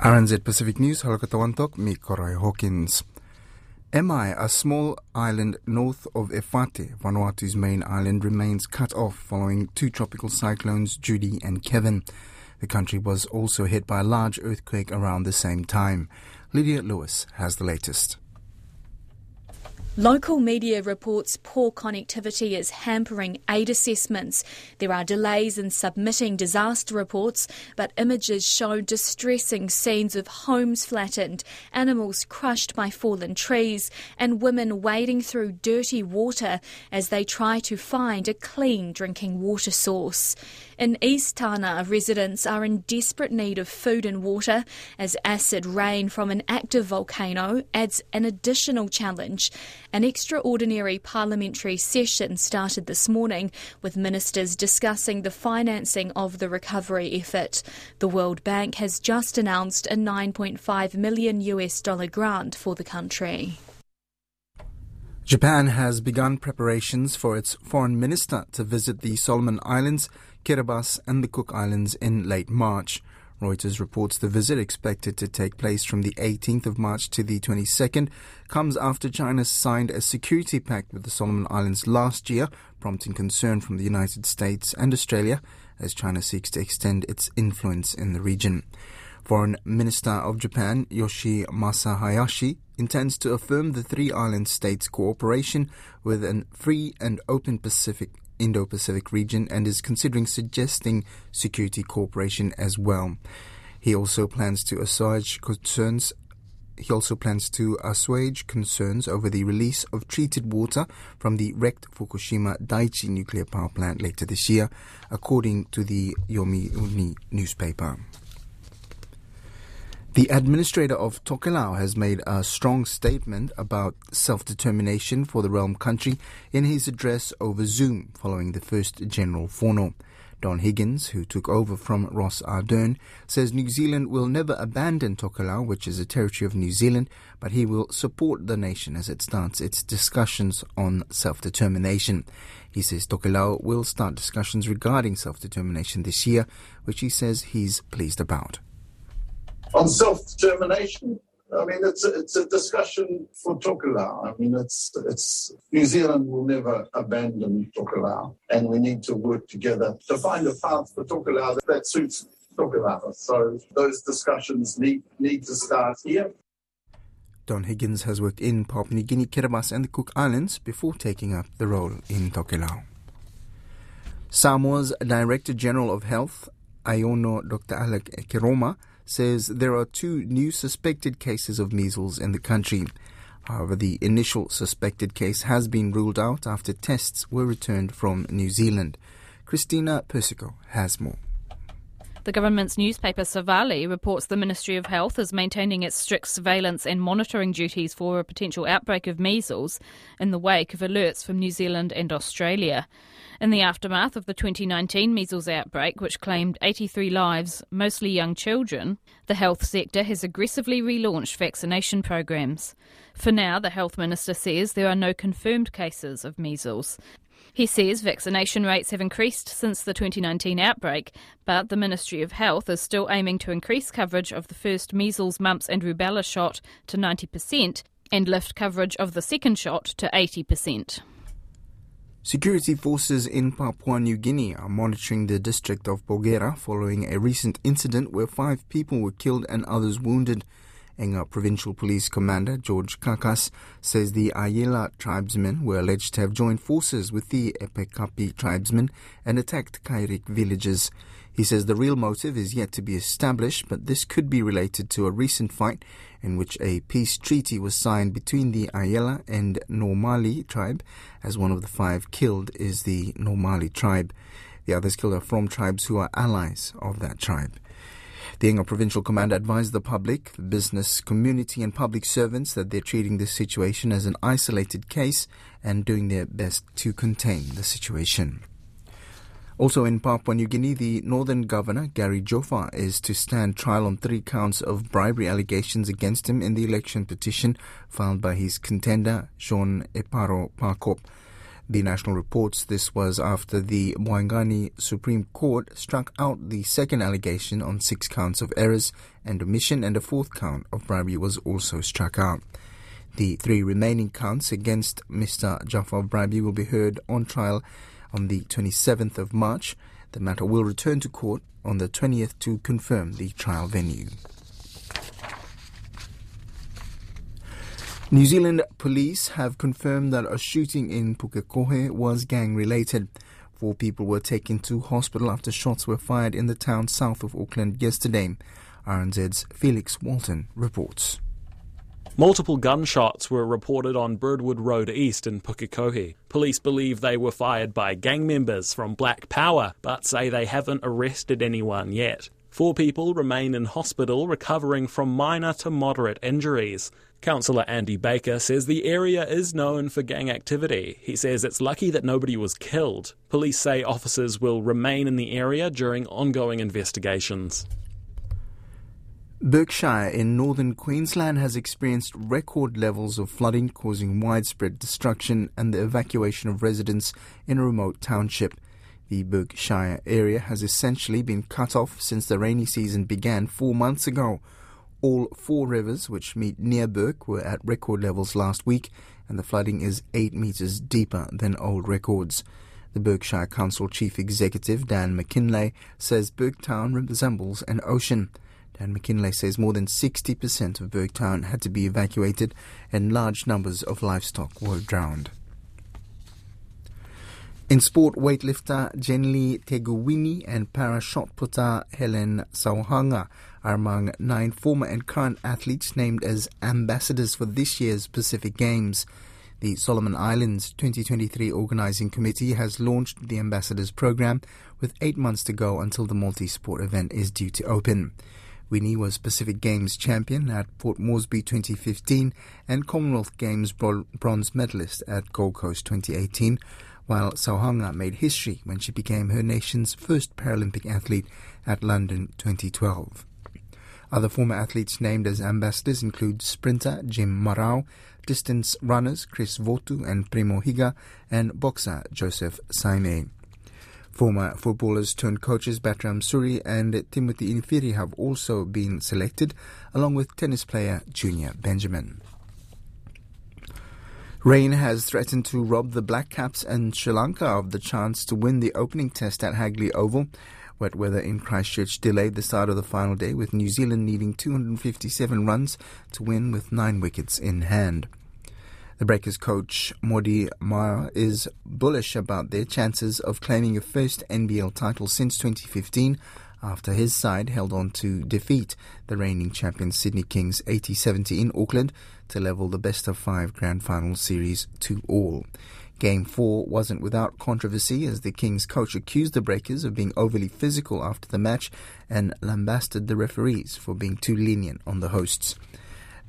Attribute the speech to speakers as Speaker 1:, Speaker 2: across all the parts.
Speaker 1: RNZ Pacific News, Halokatawantok, me Koroi Hawkins. Emae, a small island north of Efate, Vanuatu's main island, remains cut off following two tropical cyclones, Judy and Kevin. The country was also hit by a large earthquake around the same time. Lydia Lewis has the latest.
Speaker 2: Local media reports poor connectivity is hampering aid assessments. There are delays in submitting disaster reports, but images show distressing scenes of homes flattened, animals crushed by fallen trees, and women wading through dirty water as they try to find a clean drinking water source. In East Tanna, residents are in desperate need of food and water as acid rain from an active volcano adds an additional challenge. An extraordinary parliamentary session started this morning with ministers discussing the financing of the recovery effort. The World Bank has just announced a 9.5 million US dollar grant for the country.
Speaker 1: Japan has begun preparations for its foreign minister to visit the Solomon Islands, Kiribati, and the Cook Islands in late March. Reuters reports the visit, expected to take place from the 18th of March to the 22nd, comes after China signed a security pact with the Solomon Islands last year, prompting concern from the United States and Australia as China seeks to extend its influence in the region. Foreign Minister of Japan, Yoshi Hayashi, intends to affirm the three island states' cooperation with a free and open Pacific Indo-Pacific region and is considering suggesting security cooperation as well. He also plans to assuage concerns he also plans to assuage concerns over the release of treated water from the wrecked Fukushima Daiichi nuclear power plant later this year, according to the Yomiuri newspaper. The administrator of Tokelau has made a strong statement about self determination for the realm country in his address over Zoom following the first general fono. Don Higgins, who took over from Ross Ardern, says New Zealand will never abandon Tokelau, which is a territory of New Zealand, but he will support the nation as it starts its discussions on self determination. He says Tokelau will start discussions regarding self determination this year, which he says he's pleased about
Speaker 3: on self-determination. I mean, it's a, it's a discussion for Tokelau. I mean, it's it's New Zealand will never abandon Tokelau, and we need to work together to find a path for Tokelau that, that suits Tokelau. So those discussions need need to start here.
Speaker 1: Don Higgins has worked in Papua New Guinea, Kiribati, and the Cook Islands before taking up the role in Tokelau. Samoa's Director General of Health, Aiono Dr. Alec Ekeroma, says there are two new suspected cases of measles in the country. However, the initial suspected case has been ruled out after tests were returned from New Zealand. Christina Persico has more.
Speaker 4: The government's newspaper Savali reports the Ministry of Health is maintaining its strict surveillance and monitoring duties for a potential outbreak of measles in the wake of alerts from New Zealand and Australia. In the aftermath of the 2019 measles outbreak, which claimed 83 lives, mostly young children, the health sector has aggressively relaunched vaccination programs. For now, the health minister says there are no confirmed cases of measles. He says vaccination rates have increased since the 2019 outbreak, but the Ministry of Health is still aiming to increase coverage of the first measles, mumps, and rubella shot to 90% and lift coverage of the second shot to 80%.
Speaker 1: Security forces in Papua New Guinea are monitoring the district of Porgera following a recent incident where five people were killed and others wounded. Enga Provincial Police Commander George Kakas says the Ayela tribesmen were alleged to have joined forces with the Epekapi tribesmen and attacked Kairik villages. He says the real motive is yet to be established, but this could be related to a recent fight in which a peace treaty was signed between the Ayela and Normali tribe, as one of the five killed is the Normali tribe. The others killed are from tribes who are allies of that tribe. The Enga provincial commander advised the public, business community, and public servants that they're treating this situation as an isolated case and doing their best to contain the situation. Also in Papua New Guinea, the northern governor, Gary Juffa, is to stand trial on three counts of bribery allegations against him in the election petition filed by his contender, Sean Eparo Pakop. The National reports this was after the Waigani Supreme Court struck out the second allegation on six counts of errors and omission, and a fourth count of bribery was also struck out. The three remaining counts against Mr. Juffa Bribey will be heard on trial on the 27th of March. The matter will return to court on the 20th to confirm the trial venue. New Zealand police have confirmed that a shooting in Pukekohe was gang related. Four people were taken to hospital after shots were fired in the town south of Auckland yesterday. RNZ's Felix Walton reports.
Speaker 5: Multiple gunshots were reported on Birdwood Road East in Pukekohe. Police believe they were fired by gang members from Black Power, but say they haven't arrested anyone yet. Four people remain in hospital recovering from minor to moderate injuries. Councillor Andy Baker says the area is known for gang activity. He says it's lucky that nobody was killed. Police say officers will remain in the area during ongoing investigations.
Speaker 1: Burke Shire in northern Queensland has experienced record levels of flooding, causing widespread destruction and the evacuation of residents in a remote township. The Burke Shire area has essentially been cut off since the rainy season began four months ago. All four rivers which meet near Burke were at record levels last week, and the flooding is 8 metres deeper than old records. The Burke Shire Council Chief Executive, Dan McKinlay, says Burketown resembles an ocean. Dan McKinlay says more than 60% of Burketown had to be evacuated and large numbers of livestock were drowned. In sport, weightlifter Jenly Tegu Wini and para shot putter Helen Sauhanga are among nine former and current athletes named as ambassadors for this year's Pacific Games. The Solomon Islands 2023 Organizing Committee has launched the Ambassadors Program with eight months to go until the multi sport event is due to open. Wini was Pacific Games champion at Port Moresby 2015 and Commonwealth Games bronze medalist at Gold Coast 2018, while Sauhanga made history when she became her nation's first Paralympic athlete at London 2012. Other former athletes named as ambassadors include sprinter Jim Marau, distance runners Chris Votu and Primo Higa, and boxer Joseph Saime. Former footballers turned coaches Batram Suri and Timothy Infiri have also been selected, along with tennis player Junior Benjamin. Rain has threatened to rob the Black Caps and Sri Lanka of the chance to win the opening test at Hagley Oval. Wet weather in Christchurch delayed the start of the final day, with New Zealand needing 257 runs to win with nine wickets in hand. The Breakers coach Mody Maor is bullish about their chances of claiming a first NBL title since 2015 after his side held on to defeat the reigning champion Sydney Kings 80-70 in Auckland to level the best of five grand final series to all. Game 4 wasn't without controversy as the Kings coach accused the Breakers of being overly physical after the match and lambasted the referees for being too lenient on the hosts.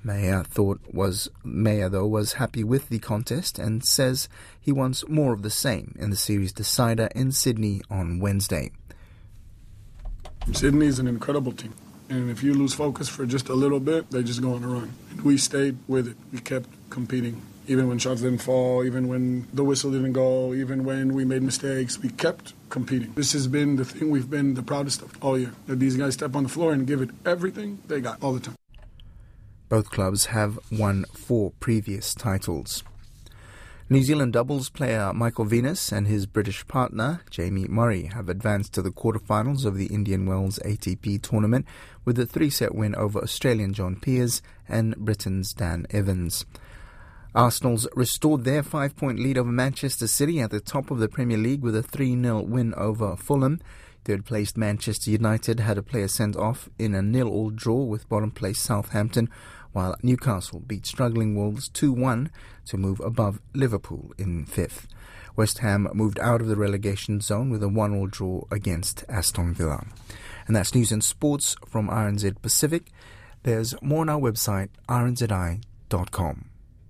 Speaker 1: Maor thought was Maor though was happy with the contest and says he wants more of the same in the series decider in Sydney on Wednesday.
Speaker 6: Sydney is an incredible team. And if you lose focus for just a little bit, they just go on a run. And we stayed with it. We kept competing even when shots didn't fall, even when the whistle didn't go, even when we made mistakes, we kept competing. This has been the thing we've been the proudest of all year. That these guys step on the floor and give it everything they got all the time.
Speaker 1: Both clubs have won four previous titles. New Zealand doubles player Michael Venus and his British partner Jamie Murray have advanced to the quarterfinals of the Indian Wells ATP tournament with a three set win over Australian John Peers and Britain's Dan Evans. Arsenal's restored their five point lead over Manchester City at the top of the Premier League with a 3 0 win over Fulham. Third placed Manchester United had a player sent off in a nil all draw with bottom placed Southampton, while Newcastle beat struggling Wolves 2 1 to move above Liverpool in fifth. West Ham moved out of the relegation zone with a 1 all draw against Aston Villa. And that's news and sports from RNZ Pacific. There's more on our website, rnzi.com.